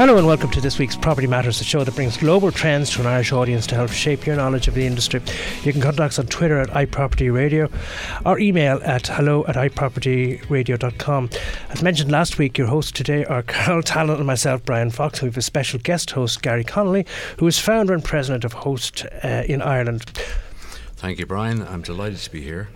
Hello and welcome to this week's Property Matters, the show that brings global trends to an Irish audience to help shape your knowledge of the industry. You can contact us on Twitter at iPropertyRadio or email at hello at iPropertyRadio.com. As mentioned last week, your hosts today are Carol Tallon and myself, Bryan Fox. We have a special guest host, Garry Connolly, who is founder and president of Host uh, in Ireland. Thank you, Bryan. I'm delighted to be here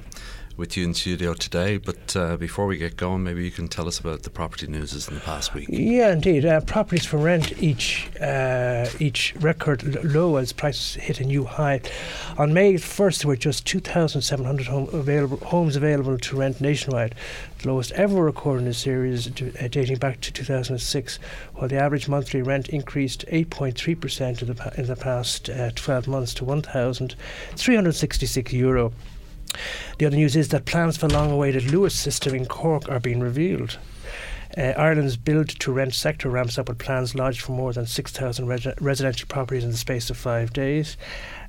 with you in studio today. But uh, before we get going, maybe you can tell us about the property news in the past week. Yeah, indeed. Uh, properties for rent each uh, each record low as prices hit a new high. On May 1st, there were just 2,700 home available, homes available to rent nationwide, the lowest ever recorded in the series uh, dating back to 2006, while the average monthly rent increased 8.3% in the, in the past uh, 12 months to 1,366 euro. The other news is that plans for long awaited Luas system in Cork are being revealed. Uh, Ireland's build to rent sector ramps up with plans lodged for more than 6,000 residential properties in the space of five days.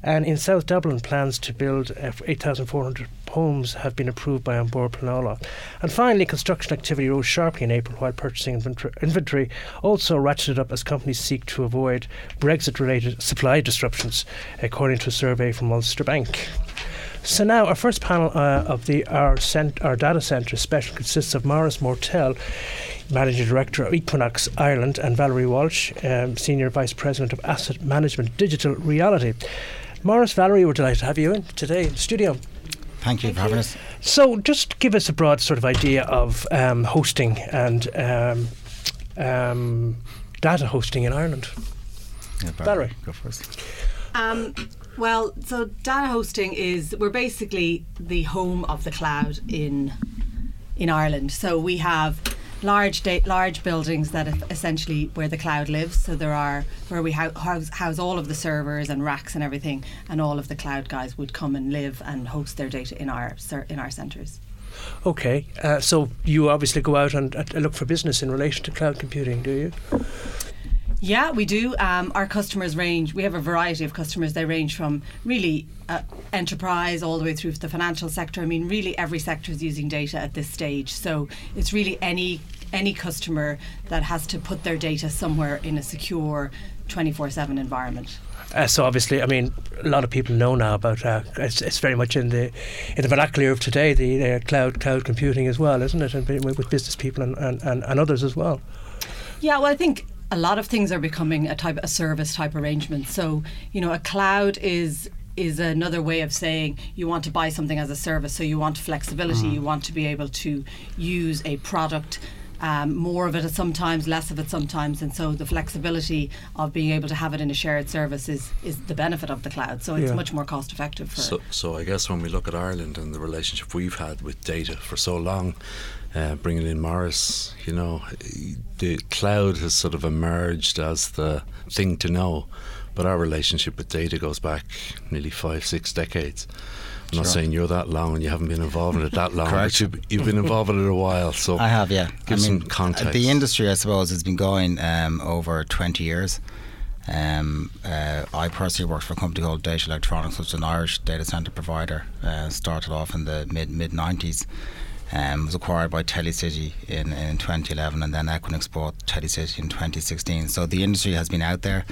And in South Dublin, plans to build uh, 8,400 homes have been approved by An Bord Pleanála. And finally, construction activity rose sharply in April while purchasing inventory also ratcheted up as companies seek to avoid Brexit related supply disruptions, according to a survey from Ulster Bank. So now our first panel uh, of the our, cent- our data centre special consists of Maurice Mortell, Managing Director of Equinix Ireland, and Valerie Walsh, um, Senior Vice President of Asset Management Digital Reality. Maurice, Valerie, we're delighted to have you in today in the studio. Thank you Thank for having us. So, just give us a broad sort of idea of um, hosting and um, um data hosting in Ireland. Yeah, Valerie, go first. Um, well, so data hosting is we're basically the home of the cloud in in Ireland. So we have large da- large buildings that essentially where the cloud lives. So there are where we house, house all of the servers and racks and everything, and all of the cloud guys would come and live and host their data in our in our centres. Okay, uh, so you obviously go out and uh, look for business in relation to cloud computing, do you? Yeah, we do. Um, our customers range. We have a variety of customers. They range from really uh, enterprise all the way through to the financial sector. I mean, really every sector is using data at this stage. So it's really any any customer that has to put their data somewhere in a secure 24/7 environment. Uh, so obviously, I mean, a lot of people know now about uh, it's, it's very much in the in the vernacular of today, the uh, cloud cloud computing as well, isn't it? And with business people and, and, and others as well. Yeah, well, I think a lot of things are becoming a type a service type arrangement. So you know, a cloud is is another way of saying you want to buy something as a service. So you want flexibility. Mm. You want to be able to use a product. Um, more of it sometimes, less of it sometimes, and so the flexibility of being able to have it in a shared service is, is the benefit of the cloud. So it's yeah. much more cost effective. For so, so I guess when we look at Ireland and the relationship we've had with data for so long, uh, bringing in Maurice, you know, the cloud has sort of emerged as the thing to know. But our relationship with data goes back nearly five, six decades. I'm not saying you're that long and you haven't been involved in it that long, but you've, you've, been involved in it a while. So I have, yeah. Give I mean, some context. The industry, I suppose, has been going um, over 20 years. Um, uh, I personally worked for a company called Data Electronics, which is an Irish data center provider. Uh, started off in the mid mid 90s, um, was acquired by Telecity in, in 2011 and then Equinix bought Telecity in 2016. So the industry has been out there.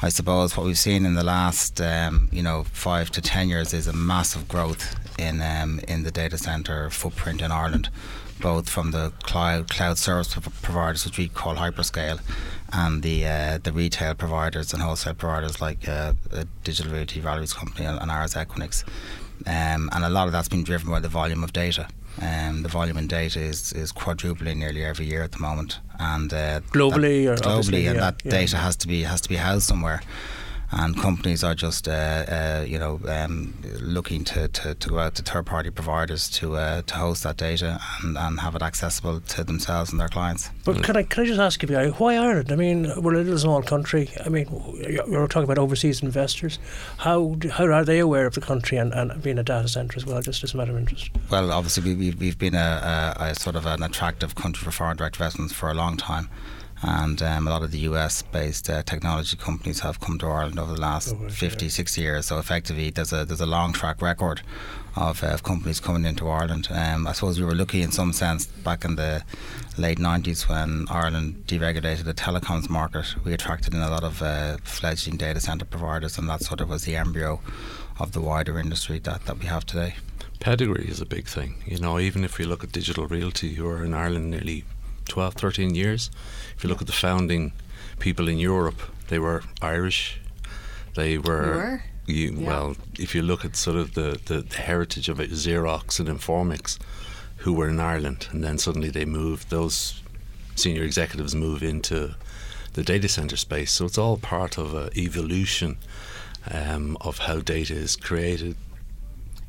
I suppose what we've seen in the last um, you know five to ten years is a massive growth in um, in the data center footprint in Ireland, both from the cloud cloud service providers, which we call hyperscale, and the uh, the retail providers and wholesale providers like uh, Digital Realty Valerie's Company and, and ours Equinix. Um, and a lot of that's been driven by the volume of data. Um, the volume in data is, is quadrupling nearly every year at the moment, and uh, globally, globally, and yeah, that yeah. data has to be has to be housed somewhere and companies are just uh, uh, you know um, looking to, to, to, go out to third party providers to uh, to host that data and, and have it accessible to themselves and their clients. But can I can I just ask you, why Ireland? I mean, we're a little small country. I mean, you're talking about overseas investors. How how are they aware of the country and, and being a data centre as well? Just as a matter of interest. Well, obviously we, we've, we've been a, a, a sort of an attractive country for foreign direct investments for a long time and um, a lot of the US based uh, technology companies have come to Ireland over the last Oh, 50, yeah. 60 years. So effectively, there's a there's a long track record of, uh, of companies coming into Ireland. Um, I suppose we were lucky in some sense back in the late 90s when Ireland deregulated the telecoms market. We attracted in a lot of uh, fledgling data center providers, and that sort of was the embryo of the wider industry that, that we have today. Pedigree is a big thing. You know, even if we look at Digital Realty, you are in Ireland nearly 12, 13 years. If you look at the founding people in Europe, they were Irish. They were. We were? You, Yeah. Well, if you look at sort of the, the, the heritage of it, Xerox and Informix, who were in Ireland, and then suddenly they moved, those senior executives move into the data center space. So it's all part of a evolution um, of how data is created,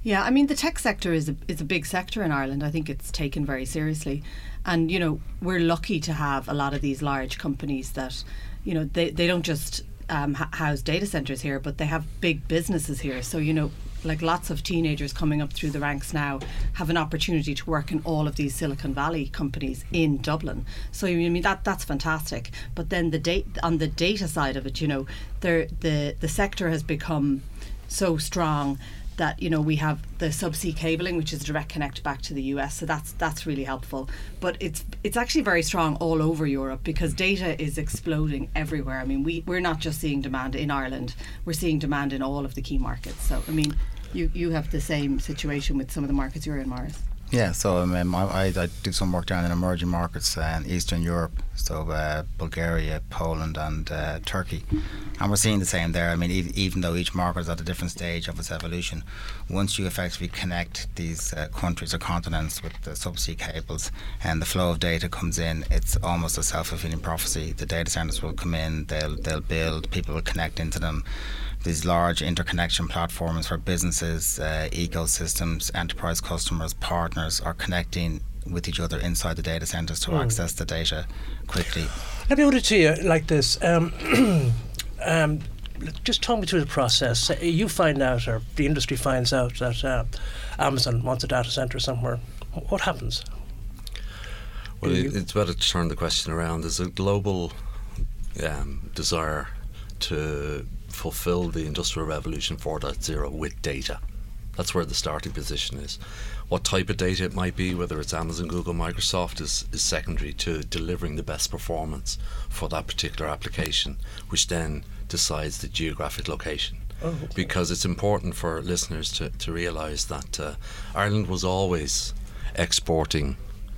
Yeah, I mean the tech sector is a is a big sector in Ireland. I think it's taken very seriously, and you know we're lucky to have a lot of these large companies that, you know, they they don't just um, house data centers here, but they have big businesses here. So you know, like lots of teenagers coming up through the ranks now have an opportunity to work in all of these Silicon Valley companies in Dublin. So I mean that that's fantastic. But then the date on the data side of it, you know, the the sector has become so strong that you know we have the subsea cabling, which is direct connect back to the US. So that's that's really helpful. But it's it's actually very strong all over Europe because data is exploding everywhere. I mean, we we're not just seeing demand in Ireland; we're seeing demand in all of the key markets. So I mean, you you have the same situation with some of the markets you're in, Maurice. Yeah, so um, I, I, I do some work down in emerging markets uh, in Eastern Europe, so uh, Bulgaria, Poland, and uh, Turkey, and we're seeing the same there. I mean, ev- even though each market is at a different stage of its evolution, once you effectively connect these uh, countries or continents with the subsea cables and the flow of data comes in, it's almost a self-fulfilling prophecy. The data centers will come in, they'll they'll build, people will connect into them these large interconnection platforms where businesses, uh, ecosystems, enterprise customers, partners are connecting with each other inside the data centers to access the data quickly. Let me put it to you like this. Um, um, just talk me through the process. You find out, or the industry finds out that uh, Amazon wants a data center somewhere. What happens? Well, it, you- it's better to turn the question around. There's a global um, desire to fulfill the Industrial Revolution 4.0 with data. That's where the starting position is. What type of data it might be, whether it's Amazon, Google, Microsoft, is, is secondary to delivering the best performance for that particular application, which then decides the geographic location Oh, okay. because it's important for listeners to, to realise that uh, Ireland was always exporting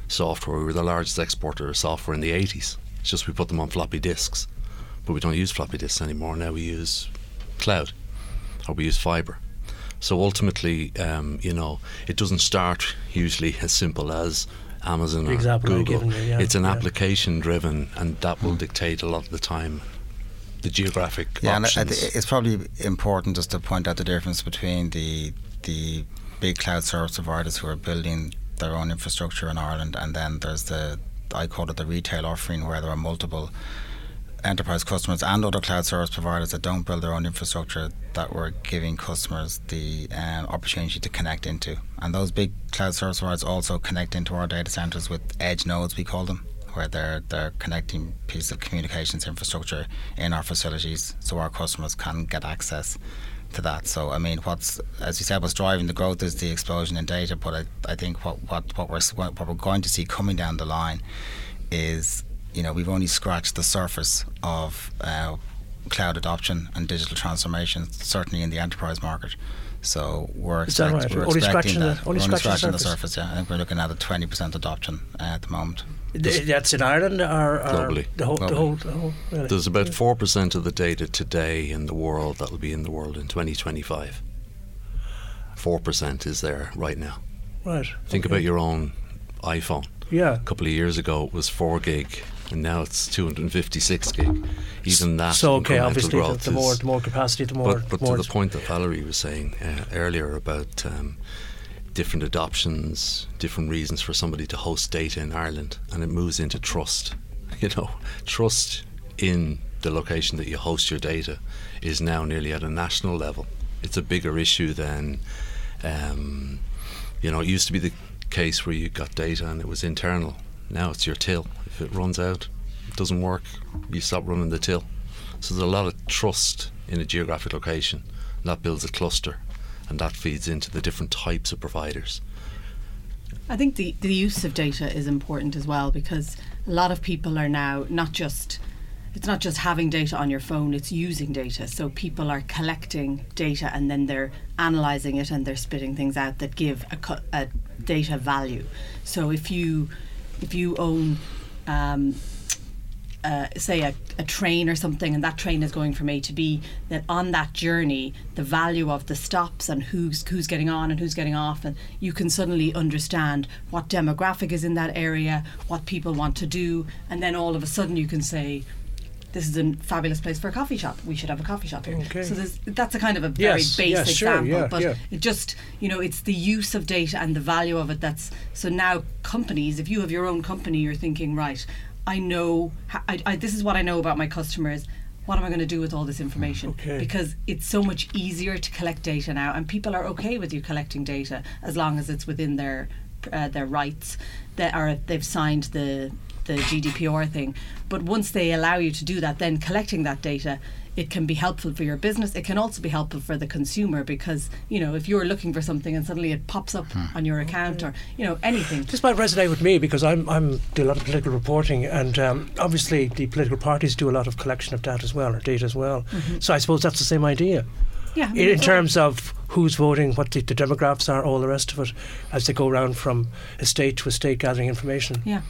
software. We were the largest exporter of software in the 80s. It's just we put them on floppy disks. But we don't use floppy disks anymore. Now we use cloud or we use fibre. So ultimately, um, you know, it doesn't start usually as simple as Amazon The or example Google. given you, yeah, it's an yeah. application driven, and that will dictate a lot of the time the geographic Yeah, and I, I options. thi- it's probably important just to point out the difference between the the big cloud service providers who are building their own infrastructure in Ireland, and then there's the I call it the retail offering, where there are multiple enterprise customers and other cloud service providers that don't build their own infrastructure that we're giving customers the um, opportunity to connect into. And those big cloud service providers also connect into our data centers with edge nodes, we call them, where they're they're connecting pieces of communications infrastructure in our facilities so our customers can get access to that. So I mean, what's as you said, what's driving the growth is the explosion in data. But I, I think what, what what we're what we're going to see coming down the line is you know we've only scratched the surface of uh, cloud adoption and digital transformation, certainly in the enterprise market. So we're, Is that expect- right? we're Only expecting scratching the- that. only we're only scratching the scratching the surface. Yeah, I think we're looking at a twenty percent adoption uh, at the moment. Th- That's in Ireland or, or Globally. The whole, the whole, the whole really? There's about 4% of the data today in the world that will be in the world in 2025. 4% is there right now. right. Think okay. about your own iPhone. Yeah. A couple of years ago it was 4 gig and now it's 256 gig. Even that So okay, obviously, the, the more the more capacity, the more. but, but more to the point that Valerie was saying uh, earlier about um, different adoptions, different reasons for somebody to host data in Ireland, and it moves into trust. You know, trust in the location that you host your data is now nearly at a national level. It's a bigger issue than, um, you know, it used to be the case where you got data and it was internal. Now it's your till. If it runs out, doesn't work, you stop running the till. So there's a lot of trust in a geographic location. That builds a cluster, and that feeds into the different types of providers. I think the, the use of data is important as well because a lot of people are now not just it's not just having data on your phone, it's using data. So people are collecting data and then they're analyzing it and they're spitting things out that give a, a data value. So if you if you own um, uh, say a, a train or something and that train is going from A to B that on that journey the value of the stops and who's who's getting on and who's getting off and you can suddenly understand what demographic is in that area what people want to do and then all of a sudden you can say this is a fabulous place for a coffee shop. We should have a coffee shop here. Okay. So that's a kind of a very Yes, base yes, sure, example, yeah, but yeah. it just you know it's the use of data and the value of it that's so now companies if you have your own company you're thinking right i know I, I, this is what i know about my customers what am i going to do with all this information Okay. because it's so much easier to collect data now and people are okay with you collecting data as long as it's within their uh, their rights that are they've signed the the GDPR thing but once they allow you to do that then collecting that data it can be helpful for your business. It can also be helpful for the consumer because you know if you're looking for something and suddenly it pops up on your account or you know anything. This might resonate with me because I'm I'm do a lot of political reporting, and um, obviously the political parties do a lot of collection of data as well, or data as well. So I suppose that's the same idea Yeah, I mean, in, in terms of who's voting, what the, the demographics are, all the rest of it, as they go around from estate to estate gathering information. Yeah,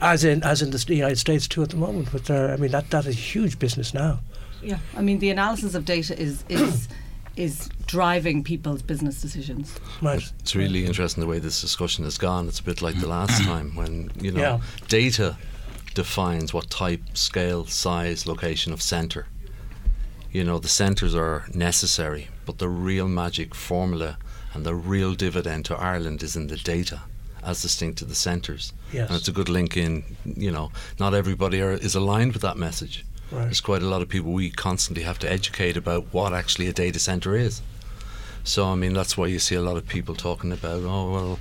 As in as in the United States too at the moment. But there, I mean that that is huge business now. yeah. I mean the analysis of data is is is driving people's business decisions. Right. It's really interesting the way this discussion has gone. It's a bit like the last time when, you know, Yeah. data defines what type, scale, size, location of centre. You know, the centres are necessary, but the real magic formula and the real dividend to Ireland is in the data as distinct to the centres. Yes. And it's a good link in, you know, not everybody are, is aligned with that message. Right. There's quite a lot of people we constantly have to educate about what actually a data centre is. So I mean that's why you see a lot of people talking about oh well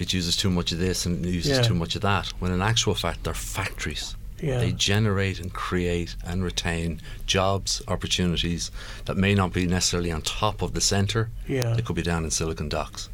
it uses too much of this and it uses Yeah. too much of that when in actual fact they're factories. Yeah. They generate and create and retain jobs, opportunities that may not be necessarily on top of the centre. Yeah. They could be down in Silicon Docks.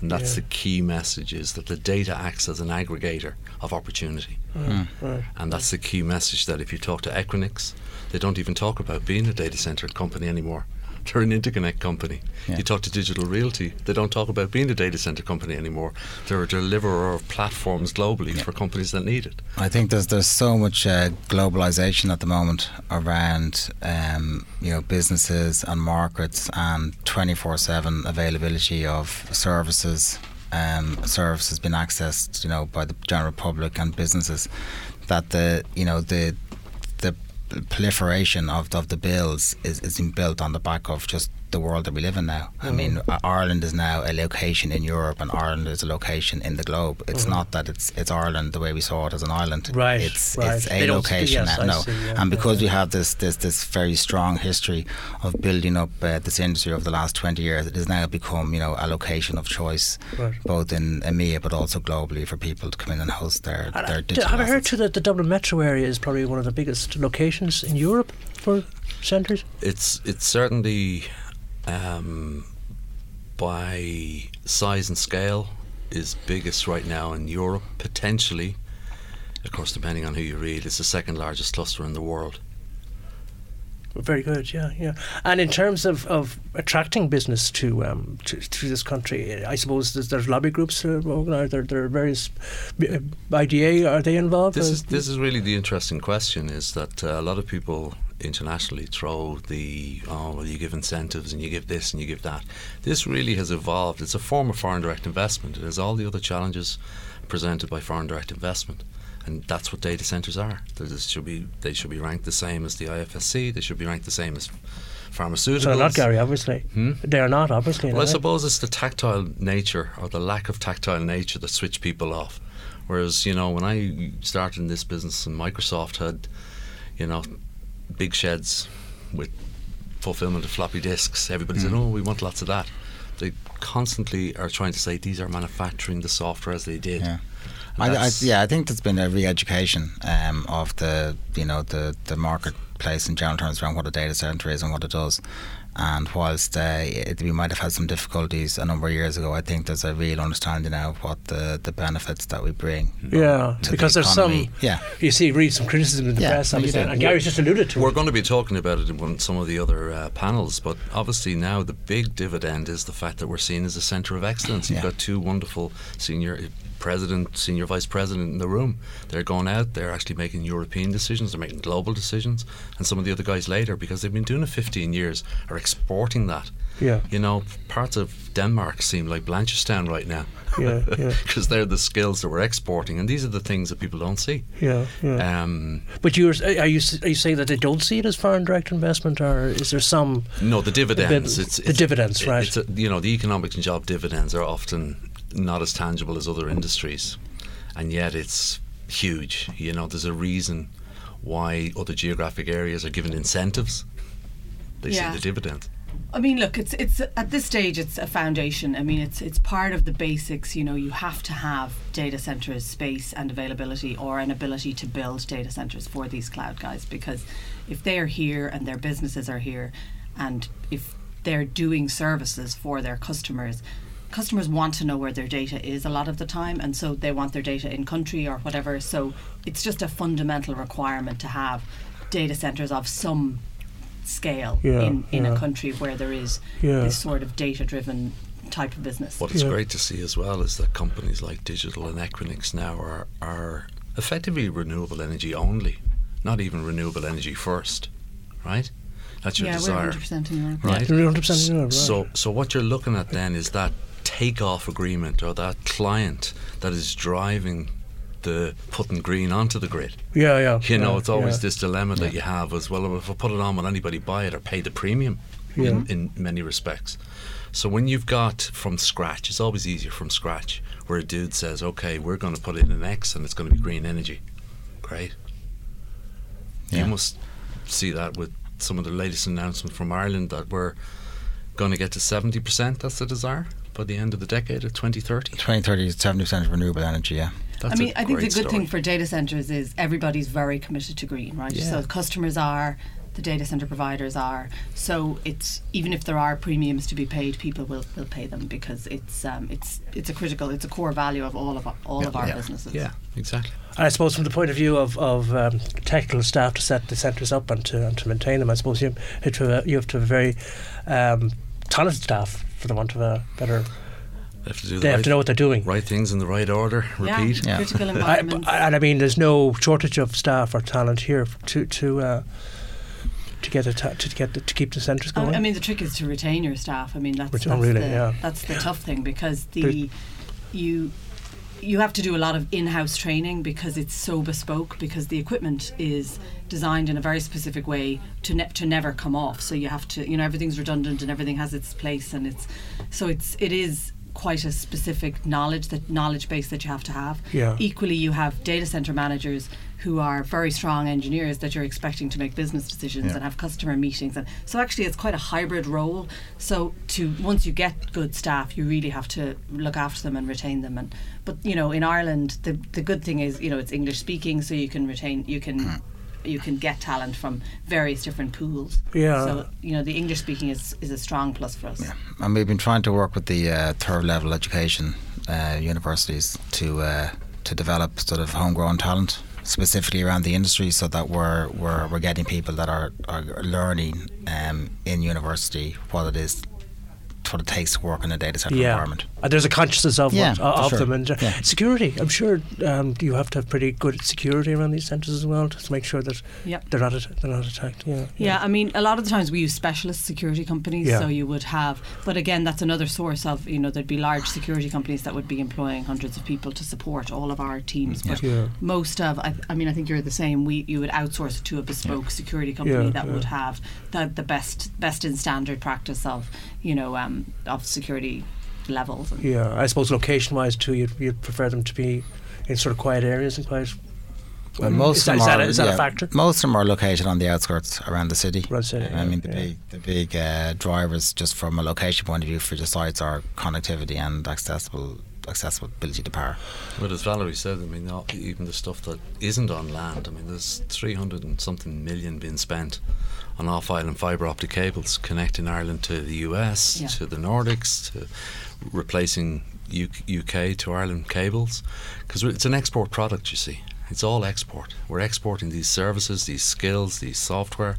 And that's Yeah. the key message is that the data acts as an aggregator of opportunity. Hmm. Right. And that's the key message that if you talk to Equinix, they don't even talk about being a data center company anymore. They're an interconnect company. Yeah. You talk to Digital Realty, they don't talk about being a data center company anymore. They're a deliverer of platforms globally for companies that need it. I think there's there's so much uh, globalization at the moment around um, you know businesses and markets and 24/7 availability of services. Um, services being accessed, you know, by the general public and businesses. That the you know the proliferation of of the bills is, is being built on the back of just the world that we live in now. I mean, Ireland is now a location in Europe, and Ireland is a location in the globe. It's not that it's it's Ireland the way we saw it as an island. Right, It's right. it's a don't see- location yes, now. I No, see, yeah, and because yeah. we have this this this very strong history of building up uh, this industry over the last twenty years, it has now become you know a location of choice, Right. both in EMEA but also globally for people to come in and host their And, uh, their d- digital have I heard assets. too that the Dublin metro area is probably one of the biggest locations in Europe for centres? It's it's certainly um, by size and scale is biggest right now in Europe. Potentially, of course, depending on who you read, it's the second largest cluster in the world. Very good, yeah, yeah. And in terms of, of attracting business to um to, to this country, I suppose there's, there's lobby groups organised. There, there are various uh, IDA. Are they involved? This Uh, is this is really the interesting question. Is that uh, a lot of people internationally throw the oh well you give incentives and you give this and you give that. This really has evolved. It's a form of foreign direct investment. It has all the other challenges presented by foreign direct investment. And that's what data centers are. They should be they should be ranked the same as the IFSC. They should be ranked the same as pharmaceuticals. so they're not Garry, obviously. Hmm? They are not, obviously. Well, I suppose it's the tactile nature or the lack of tactile nature that switch people off. Whereas, you know, when I started in this business and Microsoft had, you know, big sheds with fulfillment of floppy disks, everybody said, oh, we want lots of that. They constantly are trying to say these are manufacturing the software as they did. Yeah. I, I, yeah, I think there's been a re-education um, of the you know the the marketplace in general terms around what a data center is and what it does. And whilst uh, it, we might have had some difficulties a number of years ago, I think there's a real understanding now of what the, the benefits that we bring. Yeah, to because the there's some. Yeah, You see, read some criticism in the Yeah, press, no, you and Garry's just alluded to We're it. going to be talking about it in some of the other uh, panels, but obviously now the big dividend is the fact that we're seen as a centre of excellence. You've Yeah. got two wonderful senior president, senior vice president in the room. They're going out, they're actually making European decisions, they're making global decisions, and some of the other guys later, because they've been doing it 15 years, are exporting that. Yeah, You know, parts of Denmark seem like Blanchardstown right now. yeah, yeah, Because they're the skills that we're exporting, and these are the things that people don't see. yeah, yeah. Um, But you're are you are you saying that they don't see it as foreign direct investment, or is there some? No, the dividends. bit- it's, the dividends, right. It's a, you know, the economics and job dividends are often not as tangible as other industries, and yet it's huge. You know, there's a reason why other geographic areas are given incentives. They Yeah. see the dividends. I mean, look, it's it's at this stage it's a foundation. I mean, it's it's part of the basics. You know, you have to have data centers, space and availability, or an ability to build data centers for these cloud guys. Because if they are here and their businesses are here, and if they're doing services for their customers, customers want to know where their data is a lot of the time, and so they want their data in country or whatever. So it's just a fundamental requirement to have data centers of some scale Yeah, in, in yeah. a country where there is Yeah. this sort of data driven type of business. What is Yeah. great to see as well is that companies like Digital and Equinix now are are effectively renewable energy only, not even renewable energy first, right? That's your yeah, desire. we're 100% in Europe. right? 100% in Europe, right. So, so what you're looking at then is that takeoff agreement or that client that is driving the putting green onto the grid. Yeah, yeah. You know, yeah, it's always yeah. this dilemma that you have as well. If I put it on, will anybody buy it or pay the premium? Yeah. In, in many respects. So when you've got from scratch, it's always easier from scratch. Where a dude says, "Okay, we're going to put in an X, and it's going to be green energy." Great. Yeah. You must see that with some of the latest announcements from Ireland that we're going to get to 70%. That's the desire by the end of the decade of 2030. 2030 70 percent renewable energy. Yeah, That's I mean, I think the great good thing for data centers is everybody's very committed to green, right? Yeah. So customers are, the data center providers are. So it's even if there are premiums to be paid, people will, will pay them because it's um, it's it's a critical, it's a core value of all of our, all of our Yeah. businesses. Yeah, exactly. And I suppose from the point of view of, of um, technical staff to set the centres up and to, and to maintain them, I suppose you have to have, you have to have very um, talented staff for the want of a better. They have to do the They have to know what they're doing. right things in the right order. Repeat. Yeah. critical I, and I mean, there's no shortage of staff or talent here to to uh, to get a ta- to get the, to keep the centres going. I mean, the trick is to retain your staff. I mean, that's, Which- that's oh, really? the Yeah. that's the tough thing because But- the you you have to do a lot of in-house training because it's so bespoke because the equipment is designed in a very specific way to ne- to never come off. So you have to you know everything's redundant and everything has its place and it's so it's it is quite a specific knowledge that knowledge base that you have to have. Yeah. Equally, you have data center managers who are very strong engineers that you're expecting to make business decisions Yeah. and have customer meetings and so actually it's quite a hybrid role so to once you get good staff you really have to look after them and retain them and but you know in Ireland the the good thing is you know it's English speaking so you can retain you can you can get talent from various different pools Yeah. so you know the English speaking is is a strong plus for us yeah. And we've been trying to work with the uh, third level education uh, universities to uh, to develop sort of homegrown talent specifically around the industry, so that we're we're, we're getting people that are, are learning um, in university what it is, what it takes to work in a data center yeah, environment. and there's a consciousness of Yeah, what, for of sure. them and uh, Yeah. security. I'm sure um, you have to have pretty good security around these centres as well to make sure that Yep. they're not at- they're not attacked. Yeah, Yeah, I mean, a lot of the times we use specialist security companies, Yeah. so you would have, but again, that's another source of, you know, there'd be large security companies that would be employing hundreds of people to support all of our teams. But Yeah. most of, I, I mean, I think you're the same. We you would outsource it to a bespoke security company Yeah, that yeah. would have the the best best in standard practice of, you know, um, of security levels. And Yeah, I suppose location-wise too, you'd, you'd prefer them to be in sort of quiet areas and quiet. Well, most is of that, them is that, are, a, is that yeah, a factor? Most of them are located on the outskirts around the city. Around the city, I mean, the yeah, big, the big uh, drivers, just from a location point of view, for the sites are connectivity and accessible accessibility to power. But as Valerie said, I mean, even the stuff that isn't on land, I mean, there's 300 and something million being spent on off island fibre optic cables connecting Ireland to the US, yeah. to the Nordics, to replacing UK to Ireland cables. Because it's an export product, you see. It's all export. We're exporting these services, these skills, these software.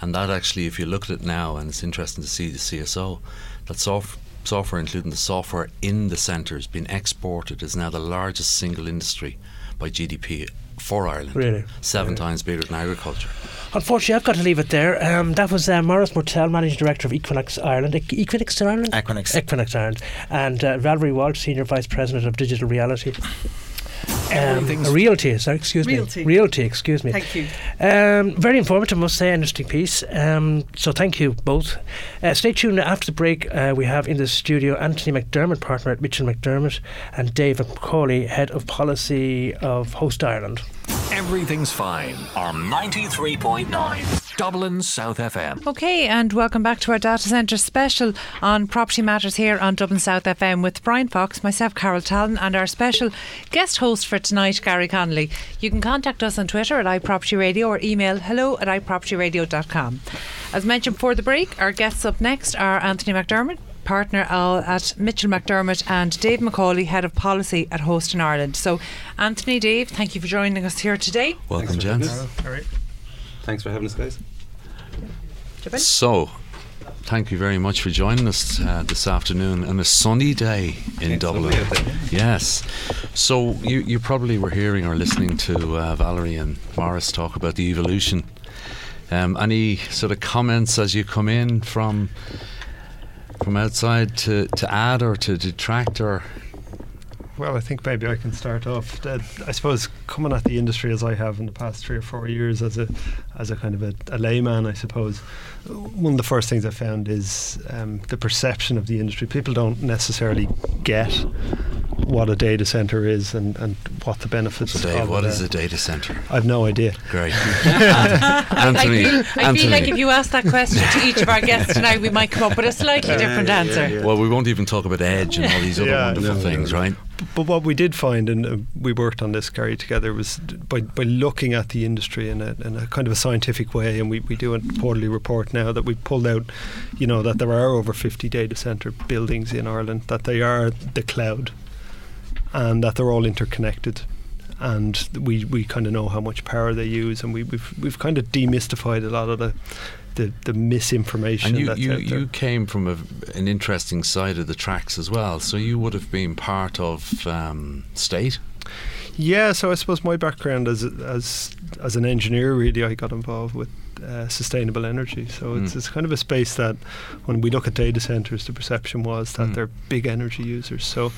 And that actually, if you look at it now, and it's interesting to see the CSO, that soft, software, including the software in the centres, being exported, is now the largest single industry by GDP for Ireland. Really? Seven really? times bigger than agriculture. Unfortunately, I've got to leave it there. Um, that was uh, Maurice Mortell, Managing Director of Equinix Ireland. E- Equinix Ireland? Equinix. Equinix Ireland. And uh, Valerie Walsh, Senior Vice President of Digital Reality. Um, realty, sorry, excuse realty. me. Realty, excuse me. Thank you. Um, very informative, must say, interesting piece. Um, so thank you both. Uh, stay tuned after the break. Uh, we have in the studio Anthony McDermott, partner at Mitchell McDermott, and David McCauley, head of policy of Host Ireland. Everything's fine on 93.9 Dublin South FM. Okay, and welcome back to our data centre special on property matters here on Dublin South FM with Bryan Fox, myself, Carol Tallon, and our special guest host for tonight, Garry Connolly. You can contact us on Twitter at iPropertyRadio or email hello at iPropertyRadio.com. As mentioned before the break, our guests up next are Anthony McDermott, partner at Mitchell McDermott and Dave McCauley, head of policy at Host in Ireland. So, Anthony, Dave, thank you for joining us here today. Welcome, gents. All right. Thanks for having us, guys. So, thank you very much for joining us uh, this afternoon on a sunny day in Dublin. Yes. So you you probably were hearing or listening to uh, Valerie and Maurice talk about the evolution. Um, any sort of comments as you come in from from outside to, to add or to detract or well, I think maybe I can start off. Uh, I suppose coming at the industry as I have in the past three or four years as a as a kind of a, a layman, I suppose one of the first things I found is um, the perception of the industry. People don't necessarily get what a data center is and, and what the benefits. So Dave, what is a data center? I've no idea. Great, Anthony. I, feel, I Anthony. feel like if you ask that question to each of our guests tonight, we might come up with a slightly different answer. Yeah, yeah. Well, we won't even talk about edge and all these other wonderful no, things, no. right? But what we did find, and uh, we worked on this, Garry, together, was by, by looking at the industry in a, in a kind of a scientific way, and we, we do a quarterly report now that we pulled out, you know, that there are over 50 data centre buildings in Ireland, that they are the cloud, and that they're all interconnected. And we, we kind of know how much power they use, and we, we've we've kind of demystified a lot of the the, the misinformation. And you, you, you came from a, an interesting side of the tracks as well. So you would have been part of um, state. Yeah, so I suppose my background as as as an engineer, really, I got involved with uh, sustainable energy. So mm. it's, it's kind of a space that, when we look at data centers, the perception was that mm. they're big energy users. So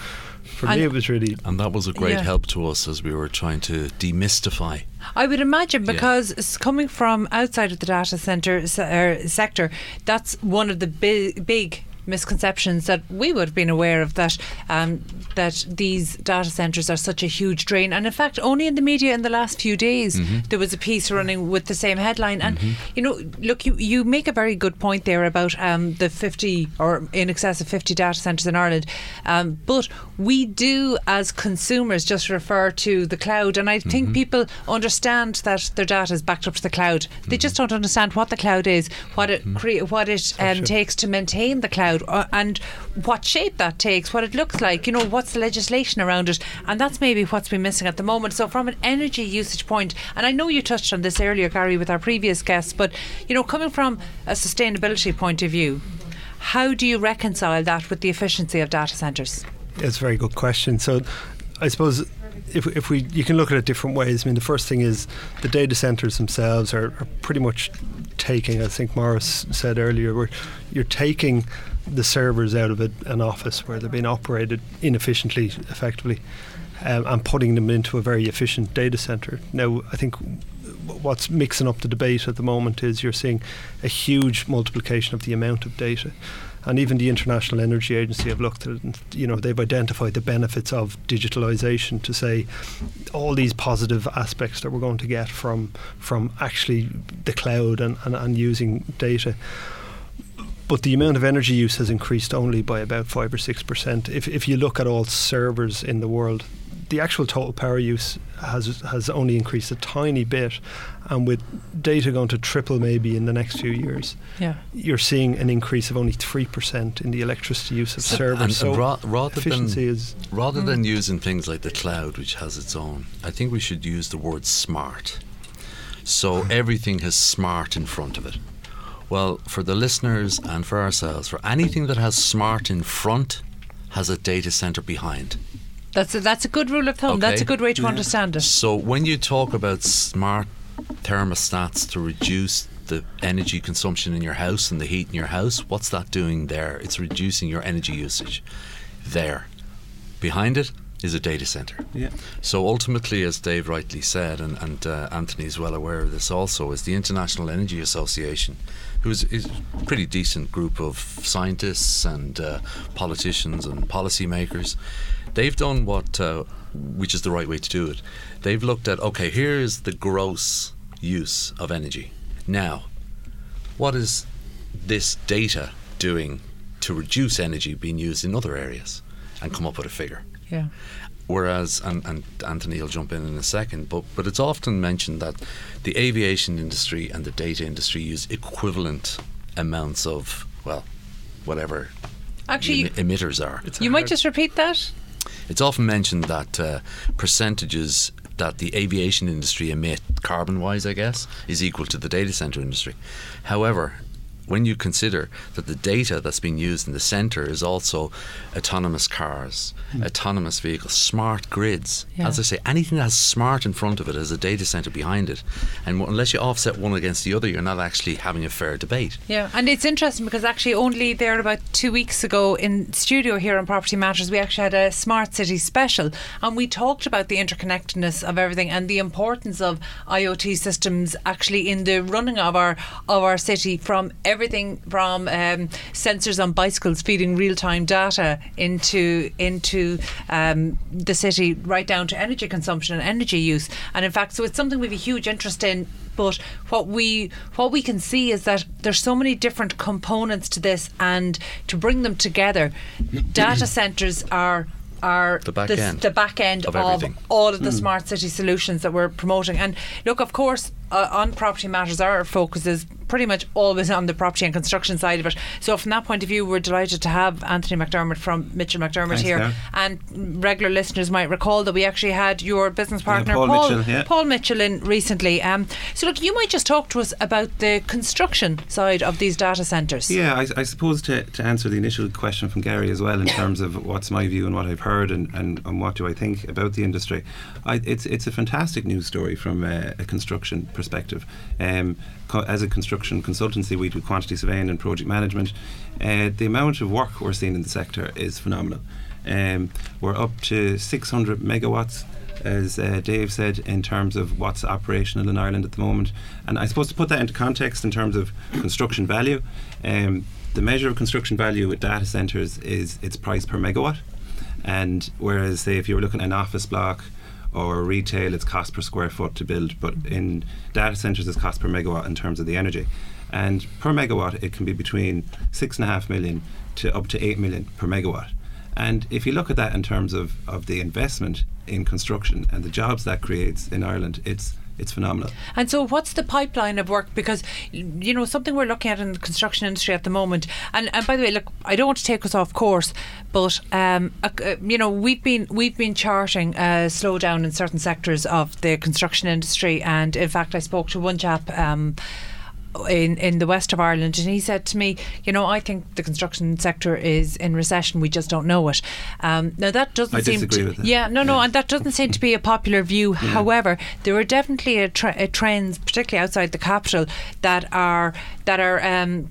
for and me, it was really. And that was a great yeah. help to us as we were trying to demystify. I would imagine because yeah. coming from outside of the data center uh, sector, that's one of the big, big misconceptions that we would have been aware of that um, that these data centres are such a huge drain. And in fact, only in the media in the last few days mm-hmm. there was a piece running with the same headline. And mm-hmm. you know, look, you, you make a very good point there about um, the 50 or in excess of 50 data centres in Ireland. Um, but we do, as consumers, just refer to the cloud. And I think mm-hmm. people understand that their data is backed up to the cloud. They just don't understand what the cloud is, what it mm-hmm. cre- what it um, sure. takes to maintain the cloud, uh, and what shape that takes, what it looks like. You know, what's the legislation around it, and that's maybe what's been missing at the moment. So, from an energy usage point, and I know you touched on this earlier, Garry, with our previous guests, but you know, coming from a sustainability point of view, how do you reconcile that with the efficiency of data centres? It's a very good question. So, I suppose if, if we you can look at it different ways. I mean, the first thing is the data centers themselves are, are pretty much taking. I think Maurice said earlier, you're taking the servers out of a, an office where they're being operated inefficiently, effectively, um, and putting them into a very efficient data center. Now, I think what's mixing up the debate at the moment is you're seeing a huge multiplication of the amount of data. And even the International Energy Agency have looked at it and you know they've identified the benefits of digitalization to say all these positive aspects that we're going to get from from actually the cloud and, and, and using data but the amount of energy use has increased only by about five or six percent. If if you look at all servers in the world, the actual total power use has has only increased a tiny bit, and with data going to triple maybe in the next few years, Yeah. you're seeing an increase of only three percent in the electricity use of servers. and, so and ra- rather efficiency than is rather Mm. than using things like the cloud, which has its own, I think we should use the word smart. So everything has smart in front of it. Well, for the listeners and for ourselves, for anything that has smart in front, has a data center behind. That's a, that's a good rule of thumb. That's a good way to understand it. So when you talk about smart thermostats to reduce the energy consumption in your house and the heat in your house, what's that doing there? It's reducing your energy usage. There. Behind it is a data center. Yeah. So ultimately, as Dave rightly said, and, and uh, Anthony is well aware of this also, is the International Energy Association, who is, a pretty decent group of scientists and uh, politicians and policymakers. They've done what, uh, which is the right way to do it. They've looked at, okay, here is the gross use of energy. Now, what is this data doing to reduce energy being used in other areas? And come up with a figure. Yeah. Whereas, and, and Anthony will jump in in a second, but, but it's often mentioned that the aviation industry and the data industry use equivalent amounts of, well, whatever Actually, emi- emitters are. you might just repeat that. It's often mentioned that uh, percentages that the aviation industry emit, carbon wise, I guess, is equal to the data center industry. However, when you consider that the data that's being used in the center is also autonomous cars, hmm. autonomous vehicles, smart grids, Yeah. as I say, anything that has smart in front of it has a data center behind it. And w- unless you offset one against the other, you're not actually having a fair debate. Yeah, and it's interesting because actually only there about two weeks ago in studio here on Property Matters, we actually had a smart city special, and we talked about the interconnectedness of everything and the importance of IoT systems actually in the running of our of our city from everything from um, sensors on bicycles feeding real time data into into um, the city right down to energy consumption and energy use, and in fact, so it's something we've a huge interest in but what we what we can see is that there's so many different components to this and to bring them together data centers are are The back s- end the back end of of, everything. all of the smart city solutions that we're promoting. And look of course uh, on property matters our focus is pretty much always on the property and construction side of it so from that point of view we're delighted to have Anthony McDermott from Mitchell McDermott Thanks, here and regular listeners might recall that we actually had your business partner Paul Mitchell, yeah. Paul Mitchell in recently. Um, so, look, you might just talk to us about the construction side of these data centres. Yeah, I, I suppose to, to answer the initial question from Garry as well, in terms of what's my view and what I've heard and, and, and what do I think about the industry, I, it's it's a fantastic news story from a, a construction perspective. Um, co- as a construction consultancy, we do quantity surveying and project management. Uh, the amount of work we're seeing in the sector is phenomenal. Um, we're up to 600 megawatts as uh, Dave said, in terms of what's operational in Ireland at the moment. And I suppose to put that into context in terms of construction value, um, the measure of construction value with data centres is its price per megawatt. And whereas, say, if you were looking at an office block or retail, it's cost per square foot to build, but in data centres, it's cost per megawatt in terms of the energy. And per megawatt, it can be between six and a half million to up to eight million per megawatt. And if you look at that in terms of, of the investment in construction and the jobs that creates in Ireland, it's it's phenomenal. And so, what's the pipeline of work? Because you know something we're looking at in the construction industry at the moment. And, and by the way, look, I don't want to take us off course, but um, uh, you know we've been we've been charting a slowdown in certain sectors of the construction industry. And in fact, I spoke to one chap. Um, in, in the west of Ireland, and he said to me, "You know, I think the construction sector is in recession. We just don't know it." Um, now that doesn't I seem disagree to, with that. yeah, no, no, Yeah. and that doesn't seem to be a popular view. However, there are definitely a, tre- a trends, particularly outside the capital, that are that are. Um,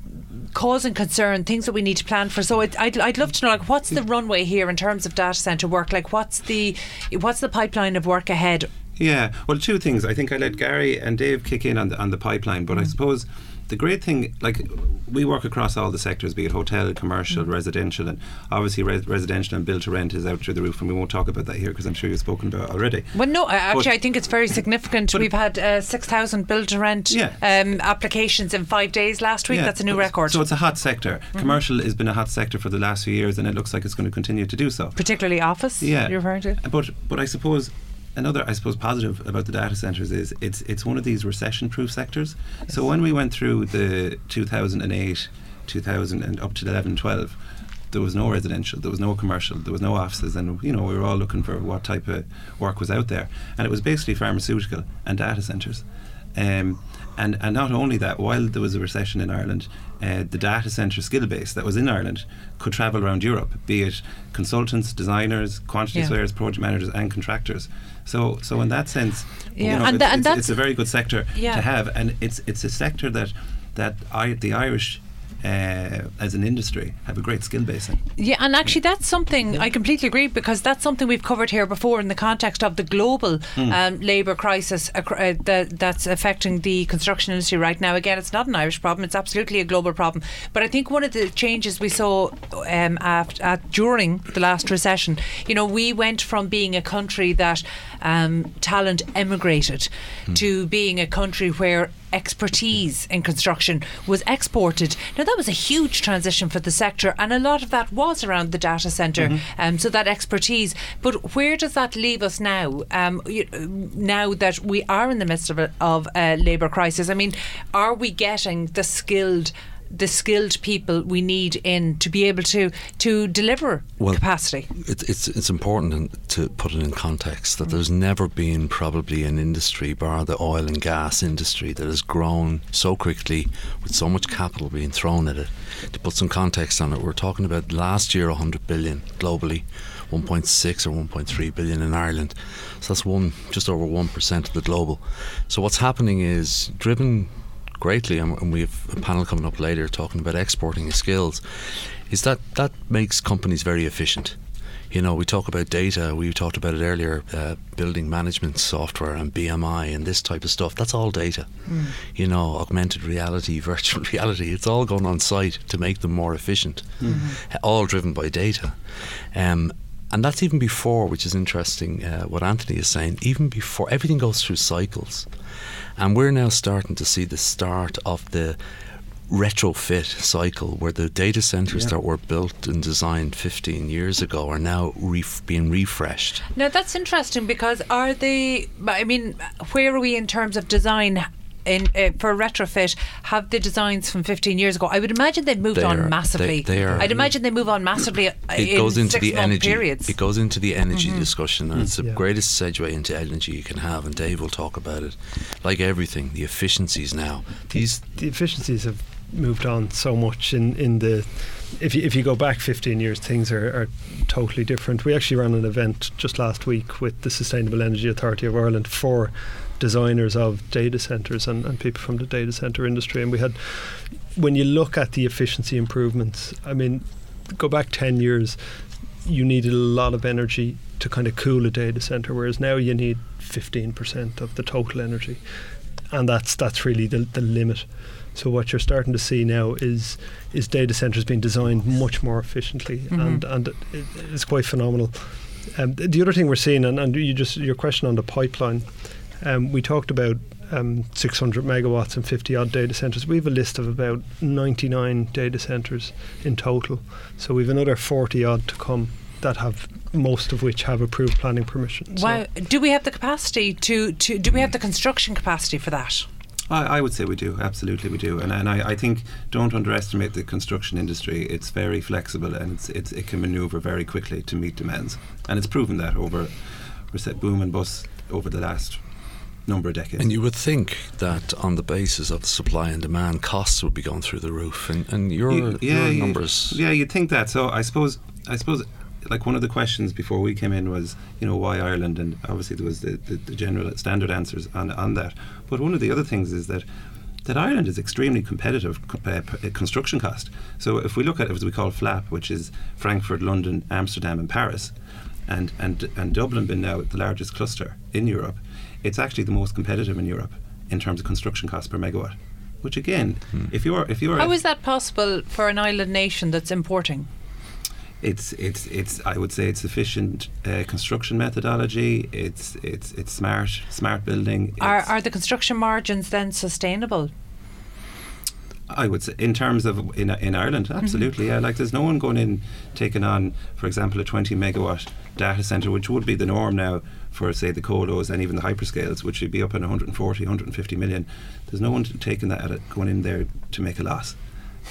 causing concern things that we need to plan for so it, I'd, I'd love to know like what's the runway here in terms of data center work like what's the what's the pipeline of work ahead Yeah, well, two things. I think I let Garry and Dave kick in on the on the pipeline, but I suppose the great thing, like we work across all the sectors, be it hotel, commercial, Mm. residential, and obviously res- residential and build to rent is out through the roof, and we won't talk about that here because I'm sure you've spoken about it already. Well, no, actually, But- I think it's very significant. We've had uh, 6,000 build to rent Yeah. um, applications in five days last week. Yeah, That's a new record. Mm-hmm. So it's a hot sector. Commercial has been a hot sector for the last few years, and it looks like it's going to continue to do so. Particularly office, Yeah, you're referring to? But but I suppose another I suppose positive about the data centers is it's it's one of these recession-proof sectors. So when we went through the 2008, 2000 and up to 11, 12, there was no residential, there was no commercial, there was no offices, and you know we were all looking for what type of work was out there, and it was basically pharmaceutical and data centers. Um, and, and not only that, while there was a recession in Ireland, uh, the data centre skill base that was in Ireland could travel around Europe, be it consultants, designers, quantity Yeah. surveyors, project managers, and contractors. So, so in that sense, Yeah, you know, and it's, tha- and it's, that's- it's a very good sector Yeah. to have, and it's it's a sector that that I, the Irish. Uh, as an industry, have a great skill base in. Yeah, and actually, that's something I completely agree because that's something we've covered here before in the context of the global Hmm. um, labour crisis uh, that, that's affecting the construction industry right now. Again, it's not an Irish problem; it's absolutely a global problem. But I think one of the changes we saw um, after, at, during the last recession, you know, we went from being a country that um, talent emigrated to being a country where expertise in construction was exported. Now that was a huge transition for the sector, and a lot of that was around the data center. Um, so that expertise. But where does that leave us now? Um, now that we are in the midst of a, of a labour crisis, I mean, are we getting the skilled? The skilled people we need in to be able to to deliver Well, capacity. It's it's it's important to put it in context that there's never been probably an industry, bar the oil and gas industry, that has grown so quickly with so much capital being thrown at it. To put some context on it, we're talking about last year 100 billion globally, 1.6 or 1.3 billion in Ireland. So that's one just over one percent of the global. So what's happening is driven greatly, and we have a panel coming up later talking about exporting skills, is that that makes companies very efficient. You know, we talk about data, we talked about it earlier, uh, building management software and BMI and this type of stuff. That's all data. You know, augmented reality, virtual reality, it's all going on site to make them more efficient, all driven by data. Um, and that's even before, which is interesting, uh, what Anthony is saying, even before everything goes through cycles. And we're now starting to see the start of the retrofit cycle where the data centers that were built and designed 15 years ago are now ref- being refreshed. Now that's interesting because are they? I mean, where are we in terms of design? In, uh, for retrofit, have the designs from 15 years ago? I would imagine they've moved They on are- massively. they- they are- I'd imagine they move on massively. uh, It in goes into the six-month energy. periods. It goes into the energy discussion, and it's the Yeah. greatest segue into energy you can have. And Dave will talk about it. Like everything, the efficiencies now. These the efficiencies have moved on so much in, in the if you, if you go back 15 years things are, are totally different we actually ran an event just last week with the Sustainable Energy Authority of Ireland for designers of data centres and, and people from the data centre industry. And we had when you look at the efficiency improvements I mean go back 10 years you needed a lot of energy to kind of cool a data center whereas now you need 15% of the total energy. And that's that's really the, the limit. So what you're starting to see now is is data centers being designed much more efficiently and and it, it's quite phenomenal. Um, the other thing we're seeing and, and you just your question on the pipeline um, we talked about um, 600 megawatts and 50 odd data centers. We have a list of about 99 data centers in total. So we have another 40 odd to come that have most of which have approved planning permission. So Wow. Do we have the capacity to, to? Do we have the construction capacity for that? I, I would say we do, absolutely we do, and and I, I think don't underestimate the construction industry. It's very flexible and it's, it's it can manoeuvre very quickly to meet demands, and it's proven that over reset boom and bust over the last number of decades. And you would think that on the basis of supply and demand, costs would be going through the roof. And, and your, You- your you- numbers. Yeah, you'd think that. So I suppose, I suppose, like one of the questions before we came in was, you know, why Ireland, and obviously there was the, the, the general standard answers on on that. But one of the other things is that. That Ireland is extremely competitive co- uh, uh, construction cost. So if we look at as we call FLAP, which is Frankfurt, London, Amsterdam, and Paris, and and and Dublin being now the largest cluster in Europe, it's actually the most competitive in Europe in terms of construction cost per megawatt. Which again, if you're if you're How is that possible for an island nation that's importing? it's it's it's I would say it's efficient uh, construction methodology. It's it's it's smart smart building. Are, are the construction margins then sustainable? I would say in terms of in in Ireland, Mm-hmm. absolutely. Yeah, like there's no one going in taking on, for example, a 20 megawatt data center, which would be the norm now for say the colos and even the hyperscales, which would be up in 140, 150 million. There's no one taking that at it, going in there to make a loss.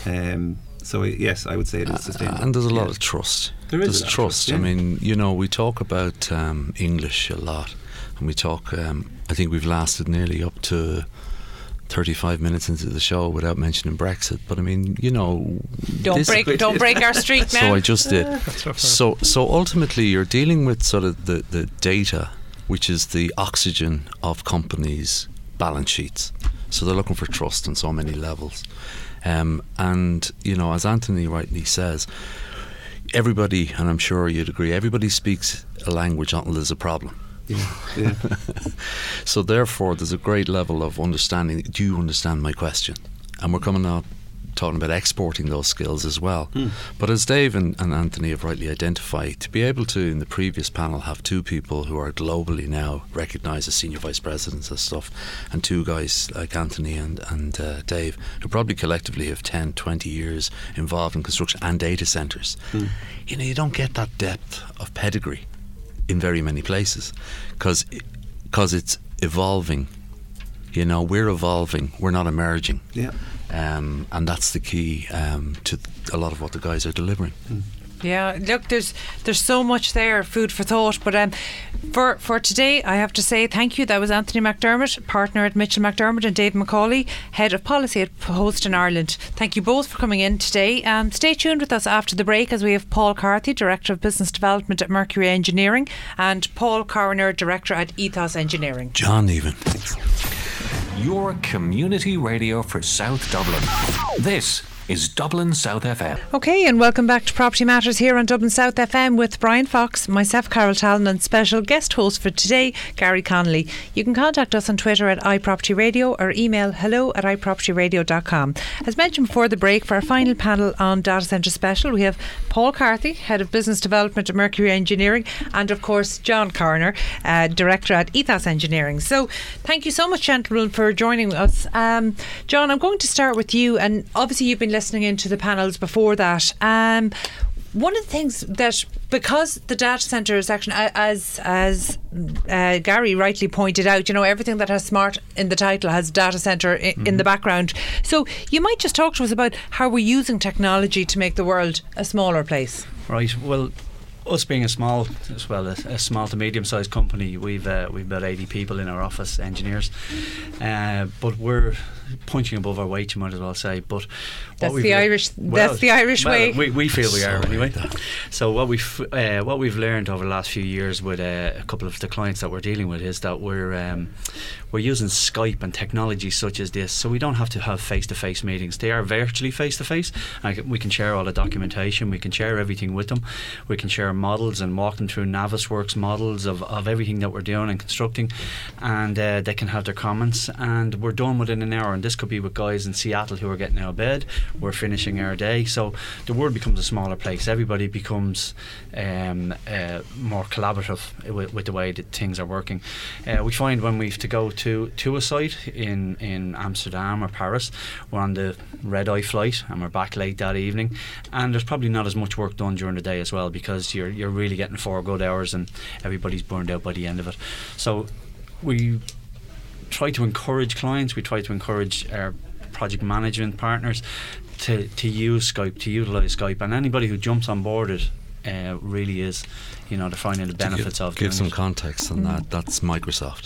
Um, so yes, I would say it is sustainable. And there's a lot Yeah. of trust. There is There's a lot of trust. trust, I mean, you know, we talk about um, English a lot, and we talk. Um, I think we've lasted nearly up to 35 minutes into the show without mentioning Brexit. But I mean, you know, Don't break don't break our streak now. So I just did. so so ultimately, you're dealing with sort of the the data, which is the oxygen of companies' balance sheets. So they're looking for trust on so many levels. Um, and you know, as Anthony rightly says, everybody, and I'm sure you'd agree, everybody speaks a language until there's a problem. Yeah, yeah. So therefore, there's a great level of understanding. Do you understand my question? And we're coming out talking about exporting those skills as well. But as Dave and, and Anthony have rightly identified, to be able to, in the previous panel, have two people who are globally now recognised as senior vice presidents and stuff, and two guys like Anthony and, and uh, Dave, who probably collectively have 10, 20 years involved in construction and data centres, you know, you don't get that depth of pedigree in very many places because because it's evolving. You know, we're evolving, we're not emerging. yeah. Um, and that's the key um, to a lot of what the guys are delivering. Yeah, look, there's there's so much there, food for thought. But um, for for today, I have to say thank you. That was Anthony McDermott, partner at Mitchell McDermott, and Dave McCauley, head of policy at Host in Ireland. Thank you both for coming in today. Um, stay tuned with us after the break as we have Paul Carthy, director of business development at Mercury Engineering, and Paul Coroner, director at Ethos Engineering. John, even. Your community radio for South Dublin. This is Dublin South FM. Okay, and welcome back to Property Matters here on Dublin South FM with Bryan Fox, myself, Carol Tallon, and special guest host for today, Garry Connolly. You can contact us on Twitter at iPropertyRadio or email hello at iPropertyRadio.com. As mentioned before the break, for our final panel on Data Centre Special, we have Paul Carthy, Head of Business Development at Mercury Engineering, and of course, John Coroner, uh, Director at Ethos Engineering. So, thank you so much, gentlemen, for joining us. Um, John, I'm going to start with you, and obviously, you've been listening into the panels before that. Um, one of the things that because the data center is actually as as uh, Garry rightly pointed out, you know everything that has smart in the title has data center i- in the background. So you might just talk to us about how we're using technology to make the world a smaller place. Right. Well, us being a small, as well, a, a small to medium-sized company, we've uh, we've about eighty people in our office, engineers, uh, but we're punching above our weight. You might as well say. But That's we've the le- Irish- that's the Irish well, way. We, we feel we are So anyway. So what we've uh, what we've learned over the last few years with uh, a couple of the clients that we're dealing with is that we're um, we're using Skype and technology such as this, so we don't have to have face-to-face meetings. They are virtually face-to-face. and We can share all the documentation. We can share everything with them. We can share models and walk them through Navisworks models of, of everything that we're doing and constructing, and uh, they can have their comments. And we're done within an hour. And this could be with guys in Seattle who are getting out of bed. We're finishing our day, so the world becomes a smaller place. Everybody becomes um, uh, more collaborative with, with the way that things are working. Uh, we find when we have to go to, to a site in, in Amsterdam or Paris, we're on the red eye flight and we're back late that evening, and there's probably not as much work done during the day as well because you're you're really getting four good hours and everybody's burned out by the end of it. So we try to encourage clients, we try to encourage our project management partners to, to use Skype, to utilise Skype, and anybody who jumps on board it uh, really is, you know, they're finding the benefits of give some it. context on that. That's Microsoft.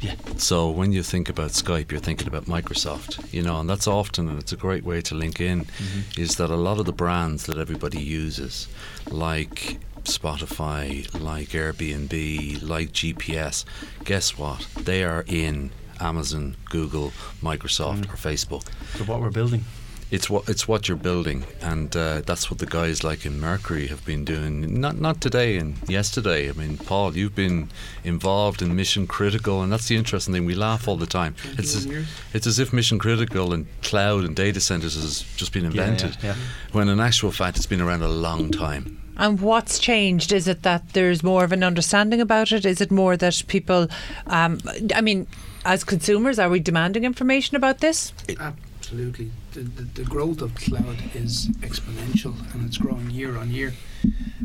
Yeah. So when you think about Skype, you're thinking about Microsoft, you know, and that's often, and it's a great way to link in, Mm-hmm. is that a lot of the brands that everybody uses, like Spotify, like Airbnb, like GPS, guess what? They are in Amazon, Google, Microsoft, Mm. or Facebook. For what we're building. it's what it's what you're building, and uh, that's what the guys like in Mercury have been doing. Not not today and yesterday. I mean, Paul, you've been involved in mission critical, and that's the interesting thing. We laugh all the time. It's as, it's as if mission critical and cloud and data centers has just been Yeah, yeah, invented, yeah. when in actual fact it's been around a long time. And what's changed? Is it that there's more of an understanding about it? Is it more that people, um, I mean, as consumers, are we demanding information about this? Absolutely. The, the, the growth of cloud is exponential and it's growing year on year.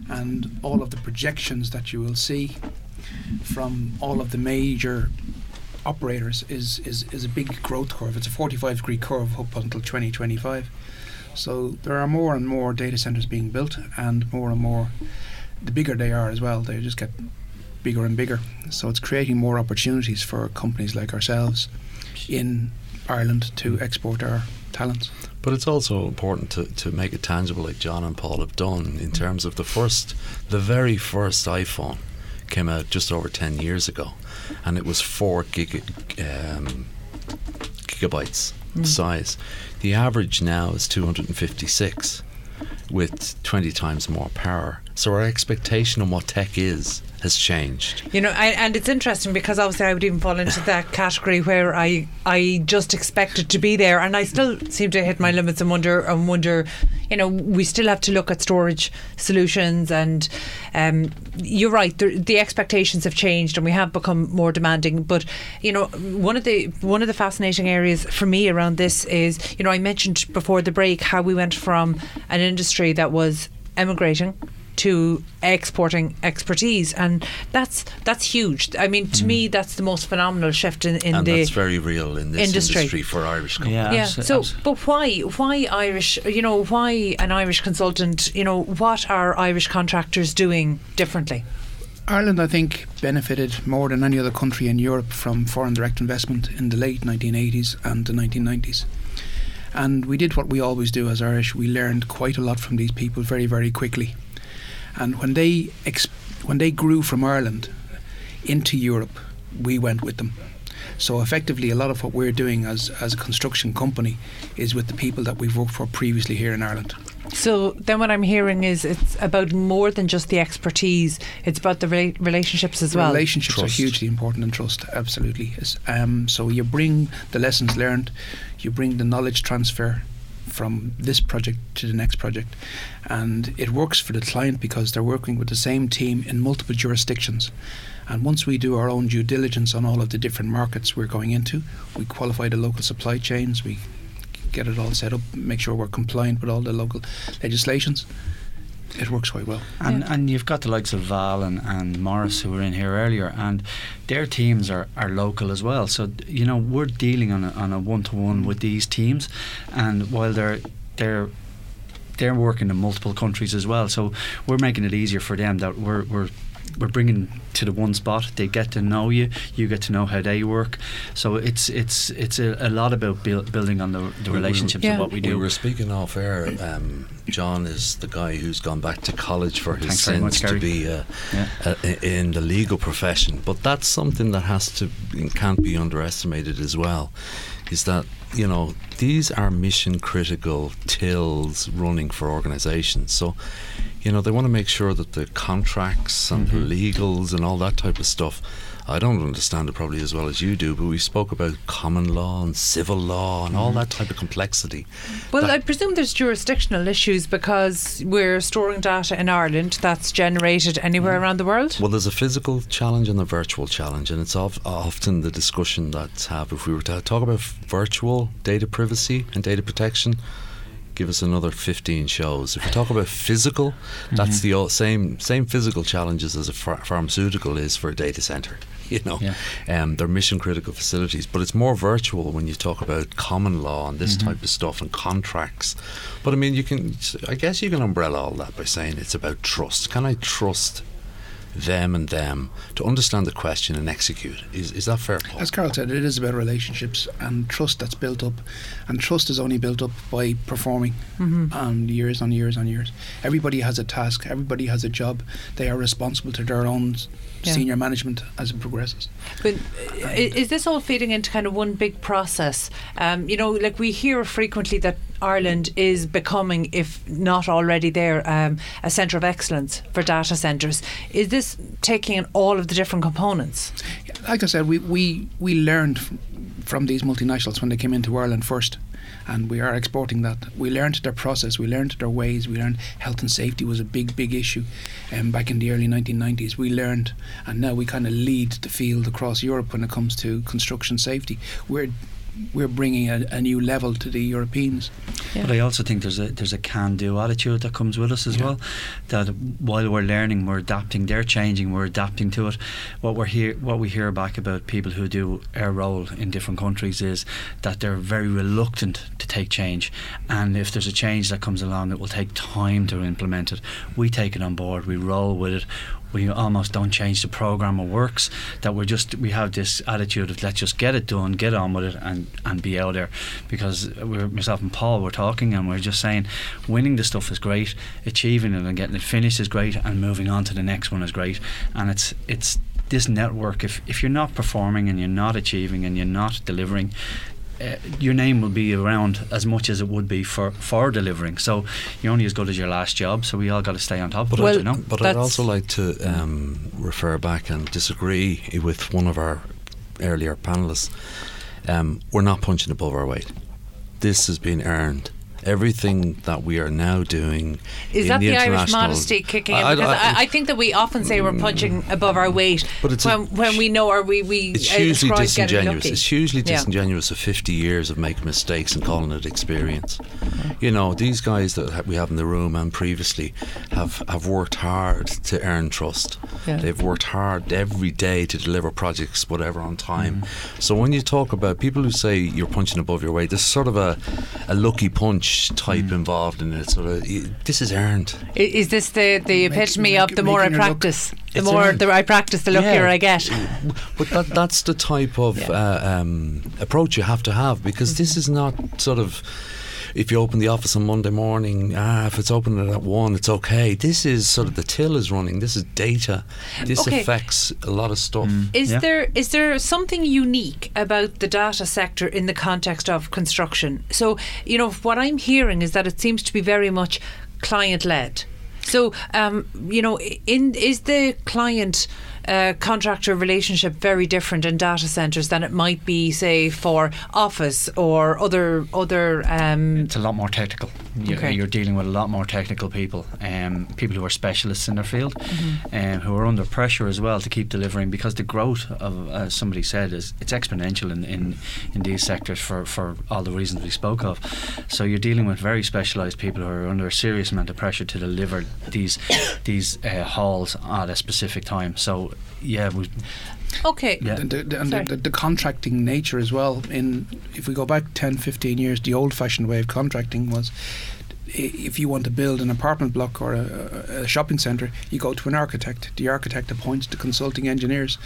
And all of the projections that you will see from all of the major operators is, is, is a big growth curve. It's a 45 degree curve up until 2025. So there are more and more data centers being built, and more and more, the bigger they are as well, they just get bigger and bigger. So it's creating more opportunities for companies like ourselves in Ireland to export our talents. But it's also important to, to make it tangible, like John and Paul have done, in terms of the first, the very first iPhone came out just over 10 years ago, and it was 4 gig, um, gigabytes size. The average now is 256 with 20 times more power. So our expectation on what tech is has changed. You know, I, and it's interesting because obviously I would even fall into that category where I I just expect it to be there, and I still seem to hit my limits and wonder and wonder. You know, we still have to look at storage solutions, and um, you're right. The, the expectations have changed, and we have become more demanding. But you know, one of the one of the fascinating areas for me around this is, you know, I mentioned before the break how we went from an industry that was emigrating to exporting expertise, and that's that's huge. I mean, to me, mm. that's the most phenomenal shift in, in and the that's very real in this industry. industry, for Irish companies. Yeah, yeah. abso- So, abs- but why why Irish? You know, why an Irish consultant? You know, what are Irish contractors doing differently? Ireland, I think, benefited more than any other country in Europe from foreign direct investment in the late 1980s and the 1990s. And we did what we always do as Irish. We learned quite a lot from these people very, very quickly. And when they ex- when they grew from Ireland into Europe, we went with them. So effectively, a lot of what we're doing as as a construction company is with the people that we've worked for previously here in Ireland. So then, what I'm hearing is it's about more than just the expertise. It's about the rela- relationships as well. Relationships Trust. are hugely important and trust, absolutely. Is. Um, so you bring the lessons learned, you bring the knowledge transfer from this project to the next project, and it works for the client because they're working with the same team in multiple jurisdictions. And once we do our own due diligence on all of the different markets we're going into, we qualify the local supply chains, we get it all set up, make sure we're compliant with all the local legislations. It works quite well. And and you've got the likes of Val and, and Maurice who were in here earlier, and their teams are, are local as well. So you know we're dealing on a, on a one to one with these teams, and while they're they're they're working in multiple countries as well. So we're making it easier for them that we're we're we're bringing to the one spot. They get to know you. You get to know how they work. So it's it's it's a, a lot about buil- building on the, the We- we- relationships Yeah. of what we do. We were speaking off air. Um, John is the guy who's gone back to college for his Thanks sins much, to be uh, Yeah. uh, in the legal profession. But that's something that has to can't be underestimated as well. Is that you know these are mission critical tills running for organisations. So you know they want to make sure that the contracts and Mm-hmm. the legals and all that type of stuff. I don't understand it probably as well as you do, but we spoke about common law and civil law and all that type of complexity. Well, That- I presume there's jurisdictional issues because we're storing data in Ireland that's generated anywhere Mm. around the world. Well, there's a physical challenge and a virtual challenge, and it's of, often the discussion that's have. If we were to talk about virtual data privacy and data protection, give us another 15 shows. If we talk about physical, that's Mm-hmm. the o- same same physical challenges as a ph- pharmaceutical is for a data center. You know, Yeah. um, they're mission critical facilities, but it's more virtual when you talk about common law and Mm-hmm. this type of stuff and contracts. But I mean, you can, I guess, you can umbrella all that by saying it's about trust. Can I trust them and them to understand the question and execute. Is, is that fair? Paul? As Carol said, it is about relationships and trust that's built up. And trust is only built up by performing Mm-hmm. and years on years on years. Everybody has a task, everybody has a job. They are responsible to their own Yeah. senior management as it progresses. But uh, is this all feeding into kind of one big process? Um, you know, like we hear frequently that Ireland is becoming, if not already there, um, a centre of excellence for data centres. Is this taking in all of the different components? Like I said, we, we, we learned from these multinationals when they came into Ireland first. And we are exporting that. We learned their process, we learned their ways, we learned health and safety was a big, big issue um, back in the early 1990s. We learned, and now we kind of lead the field across Europe when it comes to construction safety. We're we're bringing a, a new level to the Europeans. Yeah. But I also think there's a there's a can-do attitude that comes with us as Yeah. well. That while we're learning, we're adapting. They're changing. We're adapting to it. What we're hear, what we hear back about people who do our role in different countries is that they're very reluctant to take change. And if there's a change that comes along, it will take time to implement it. We take it on board. We roll with it. We almost don't change the program or works. That we're just we have this attitude of let's just get it done, get on with it, and and be out there. Because we're, myself and Paul were talking, and we're just saying, winning the stuff is great, achieving it and getting it finished is great, and moving on to the next one is great. And it's it's this network. If if you're not performing and you're not achieving and you're not delivering, uh, your name will be around as much as it would be for, for delivering. So you're only as good as your last job. So we all got to stay on top of But, it, Well, you know. but I'd also like to um, refer back and disagree with one of our earlier panelists. Um, we're not punching above our weight. This has been earned. Everything that we are now doing Is that the, the, Irish modesty kicking in? I- Because I, I- I, think that we often say we're punching above our weight But it's a- when, when we know or we, we it's uh, hugely ascribe disingenuous. It's hugely Yeah. disingenuous of 50 years of making mistakes and calling it experience. You know, these guys that we have in the room and previously have, have worked hard to earn trust. Yeah. They've worked hard every day to deliver projects, whatever, on time. So when you talk about people who say you're punching above your weight, there's sort of a, a lucky punch type involved in it. Sort of, this is earned. Is this the, the Make- epitome make- of the more I making look- practice, the more earned. the I practice, the luckier Yeah. I get? But that, that's the type of Yeah. uh, um, approach you have to have because this is not sort of. If you open the office on Monday morning, ah, if it's open at one, it's okay. This is sort of the till is running. This is data. This Okay. affects a lot of stuff. Is Yeah. there is there something unique about the data sector in the context of construction? So you know what I'm hearing is that it seems to be very much client led. So um, you know, in is the client uh, contractor relationship very different in data centers than it might be, say, for office or other other. Um, It's a lot more technical. You're, Okay. you're dealing with a lot more technical people, um, people who are specialists in their field, um, who are under pressure as well to keep delivering because the growth of, as somebody said, is it's exponential in, in, in these sectors for, for all the reasons we spoke of. So you're dealing with very specialised people who are under a serious amount of pressure to deliver these these uh, halls at a specific time. So yeah, we, okay. Yeah. The, the, the, and the, the, the contracting nature as well. In if we go back 10, 15 years, the old-fashioned way of contracting was. If you want to build an apartment block or a, a a shopping centre, you go to an architect. The architect appoints the consulting engineers.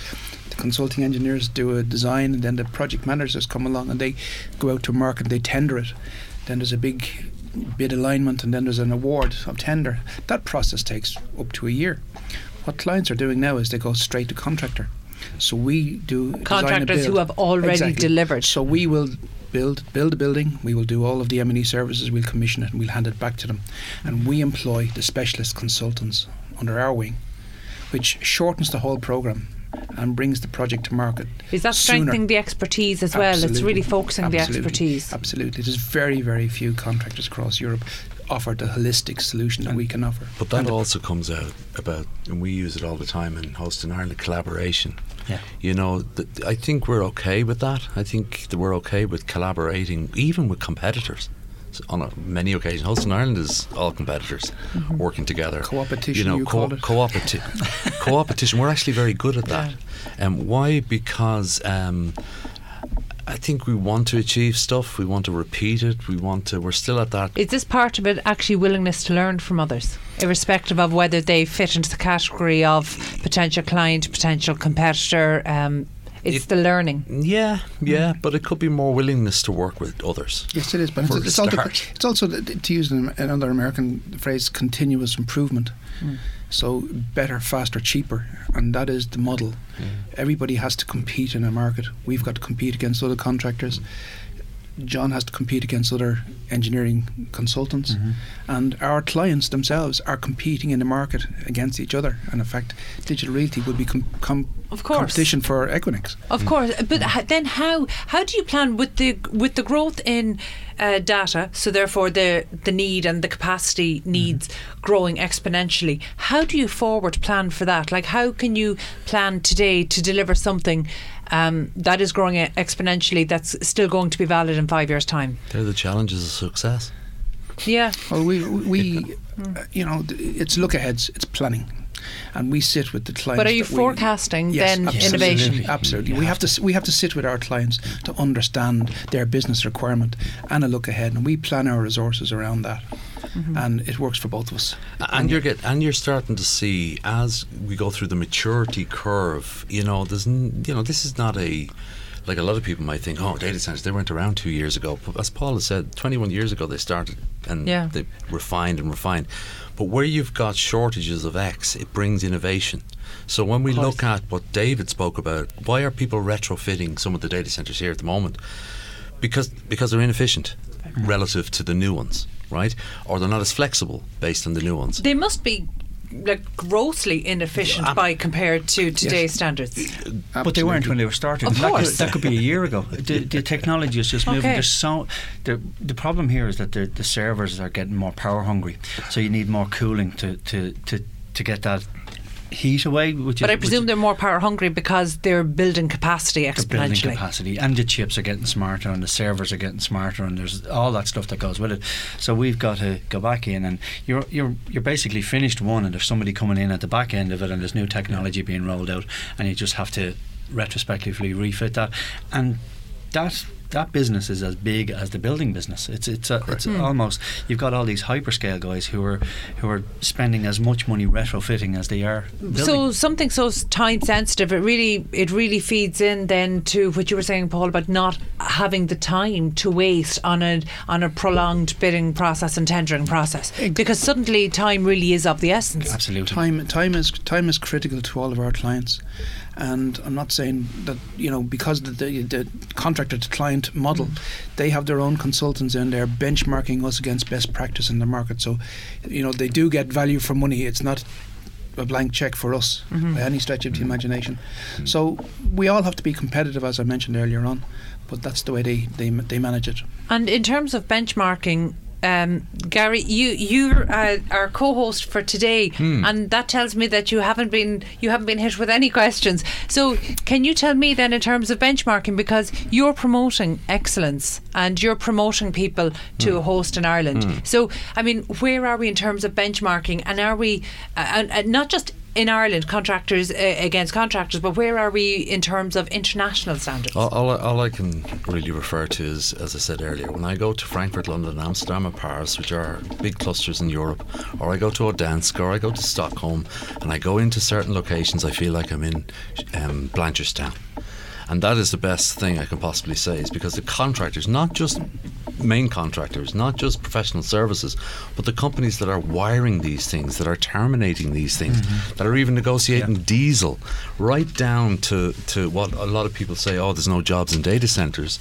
The consulting engineers do a design, and then the project managers come along and they go out to market. They tender it. Then there's a big bid alignment, and then there's an award of tender. That process takes up to a year. What clients are doing now is they go straight to contractor. So we do Contractors who have already Exactly. delivered. So we will build build a building. We will do all of the M and E services. We'll commission it and we'll hand it back to them. And we employ the specialist consultants under our wing, which shortens the whole program and brings the project to market. Is that sooner. strengthening the expertise as well? It's really focusing the expertise. Absolutely, there's very very few contractors across Europe offer the holistic solution that we can offer. But that And also comes out about, and we use it all the time in Host in Ireland, collaboration. Yeah. You know, th- I think we're okay with that. I think that we're okay with collaborating, even with competitors. So on a, many occasions, Host in Ireland is all competitors working together. Co-opetition, You know, you call it. co-opeti- co-opetition. We're actually very good at that. And why? Because um, I think we want to achieve stuff. We want to repeat it. We want to. We're still at that. Is this part of it actually willingness to learn from others, irrespective of whether they fit into the category of potential client, potential competitor? Um, it's It- the learning. Yeah, yeah, but it could be more willingness to work with others. Yes, it is. But it's, it's, also, it's also, to use another American phrase, continuous improvement. So better, faster, cheaper. And that is the model. Everybody has to compete in a market. We've got to compete against other contractors. John has to compete against other engineering consultants. Mm-hmm. And our clients themselves are competing in the market against each other. And in fact, digital realty would be com- com- Of course. competition for Equinix. Of course, but h- then how how do you plan with the with the growth in uh, data? So therefore, the the need and the capacity needs growing exponentially. How do you forward plan for that? Like, how can you plan today to deliver something um, that is growing exponentially that's still going to be valid in five years' time? They're the challenges of success. Yeah, Well, we, we uh, you know, it's look aheads, it's planning. And we sit with the clients. but are you that we- forecasting Yes, then absolutely. innovation? Absolutely. We have to we have to sit with our clients to understand their business requirement and a look ahead, and we plan our resources around that. Mm-hmm. And it works for both of us. And you're get and you're starting to see as we go through the maturity curve. You know, there's n- you know this is not a like a lot of people might think. Oh, data centers they weren't around two years ago. But as Paul has said, 21 years ago they started and Yeah. they refined and refined. But where you've got shortages of X, it brings innovation. So when we look at what David spoke about, why are people retrofitting some of the data centers here at the moment? Because because they're inefficient relative to the new ones, right? Or they're not as flexible based on the new ones. They must be like grossly inefficient by compared to today's standards. But they weren't when they were started. Of that, course. Could, that could be a year ago. The, the technology is just moving. Okay. There's so the the problem here is that the, the servers are getting more power hungry, so you need more cooling to to, to, to get that heat away. Which But is, I presume they're more power hungry because they're building capacity they're building capacity, and the chips are getting smarter, and the servers are getting smarter, and there's all that stuff that goes with it. So we've got to go back in, and you're you're you're basically finished one, and there's somebody coming in at the back end of it, and there's new technology being rolled out, and you just have to retrospectively refit that, and that. That business is as big as the building business. It's it's a, it's Hmm. almost you've got all these hyperscale guys who are who are spending as much money retrofitting as they are building. So something so time sensitive, it really it really feeds in then to what you were saying, Paul, about not having the time to waste on a on a prolonged bidding process and tendering process, because suddenly time really is of the essence. Absolutely. Time time is time is critical to all of our clients, and I'm not saying that you know because the the, the contractor to client model, they have their own consultants in there benchmarking us against best practice in the market. So, you know they do get value for money. It's not a blank check for us mm-hmm. by any stretch of the mm-hmm. imagination. Mm-hmm. So we all have to be competitive, as I mentioned earlier on, but that's the way they they, they manage it. And in terms of benchmarking. Um, Garry, you uh, our co-host for today, and that tells me that you haven't been you haven't been hit with any questions. So, can you tell me then in terms of benchmarking because you're promoting excellence and you're promoting people to host in Ireland. So, I mean, where are we in terms of benchmarking, and are we uh, and not just in Ireland contractors uh, against contractors, but where are we in terms of international standards? All, all, I- all I can really refer to is, as I said earlier, when I go to Frankfurt, London, Amsterdam, and Paris, which are big clusters in Europe, or I go to Odansk, or I go to Stockholm, and I go into certain locations, I feel like I'm in um, Blanchardstown. And that is the best thing I can possibly say, is because the contractors, not just main contractors, not just professional services, but the companies that are wiring these things, that are terminating these things, mm-hmm. that are even negotiating diesel, right down to, to what a lot of people say, oh, there's no jobs in data centers.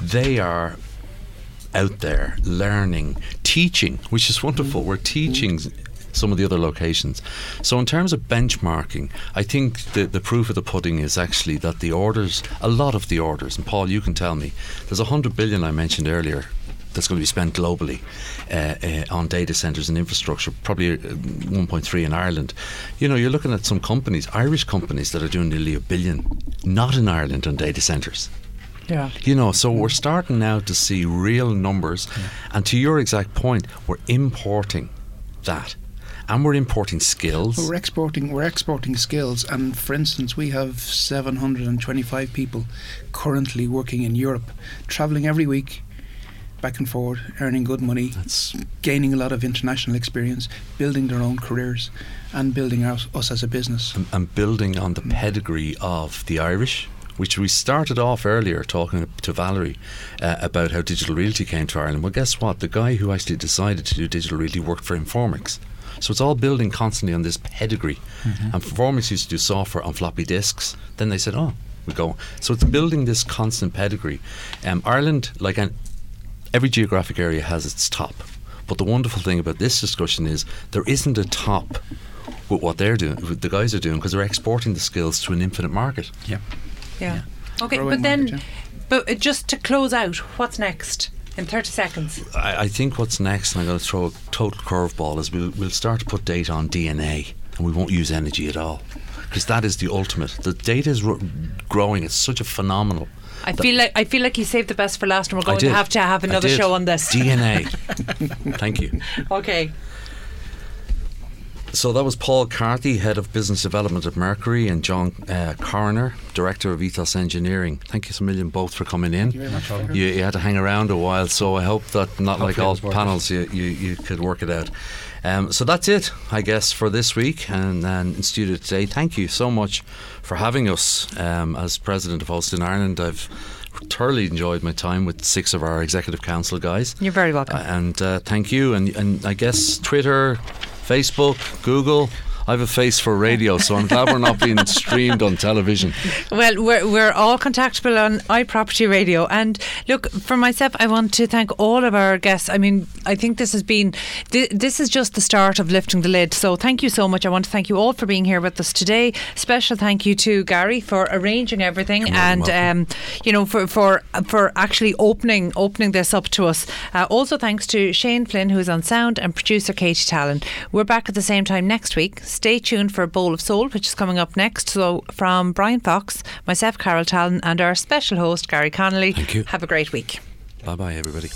They are out there learning, teaching, which is wonderful. Mm-hmm. We're teaching mm-hmm. some of the other locations. So, in terms of benchmarking, I think the, the proof of the pudding is actually that the orders, a lot of the orders, and Paul, you can tell me, there's a hundred billion I mentioned earlier that's going to be spent globally uh, uh, on data centres and infrastructure, probably uh, 1.3 in Ireland. You know, you're looking at some companies, Irish companies, that are doing nearly a billion, not in Ireland, on data centres. Yeah. You know, so we're starting now to see real numbers. And to your exact point, we're importing that. and we're importing skills. We're exporting. We're exporting skills, and for instance, we have 725 people currently working in Europe, traveling every week, back and forward, earning good money, That's gaining a lot of international experience, building their own careers, and building us, us as a business. and, and building on the pedigree of the Irish, which we started off earlier talking to Valerie uh, about how digital realty came to Ireland. Well, guess what? The guy who actually decided to do digital realty worked for Informix. So it's all building constantly on this pedigree. And Informix used to do software on floppy disks. Then they said, oh, we go. So it's building this constant pedigree. Um, Ireland, like an, every geographic area, has its top. But the wonderful thing about this discussion is there isn't a top with what they're doing, what the guys are doing, because they're exporting the skills to an infinite market. Yeah. Yeah. Okay, Growing but then, market, but uh, just to close out, what's next in 30 seconds? I, I think what's next, and I'm going to throw a total curveball, is we'll, we'll start to put data on DNA and we won't use energy at all. Because that is the ultimate. The data is ro- growing. It's such a phenomenal. I feel like I feel like you saved the best for last, and we're going to have to have another show on this. DNA. Thank you. okay. So that was Paul Carthy, Head of Business Development at Mercury, and John uh, Coroner, Director of Ethos Engineering. Thank you so million both for coming in. you very much, You, you had to hang around a while, so I hope that not like Hopefully it all was worth it. panels, you, you, you could work it out. Um, so that's it, I guess, for this week and, and in studio today. Thank you so much for having us um, as President of Host in Ireland. I've thoroughly enjoyed my time with six of our Executive Council guys. You're very welcome. Uh, and uh, thank you. And, and I guess Twitter, Facebook, Google. I have a face for radio, so I'm glad we're not being streamed on television. Well, we're, we're all contactable on iProperty Radio. And look, for myself, I want to thank all of our guests. I mean, I think this has been, th- this is just the start of lifting the lid. So thank you so much. I want to thank you all for being here with us today. Special thank you to Garry for arranging everything You're more than and, um, you know, for, for, for actually opening, opening this up to us. Uh, also, thanks to Shane Flynn, who's on sound, and producer Katie Tallon. We're back at the same time next week. Stay tuned for Bowl of Soul, which is coming up next. So, from Bryan Fox, myself, Carol Tallon, and our special host, Garry Connolly, Thank you. have a great week. Bye bye, everybody.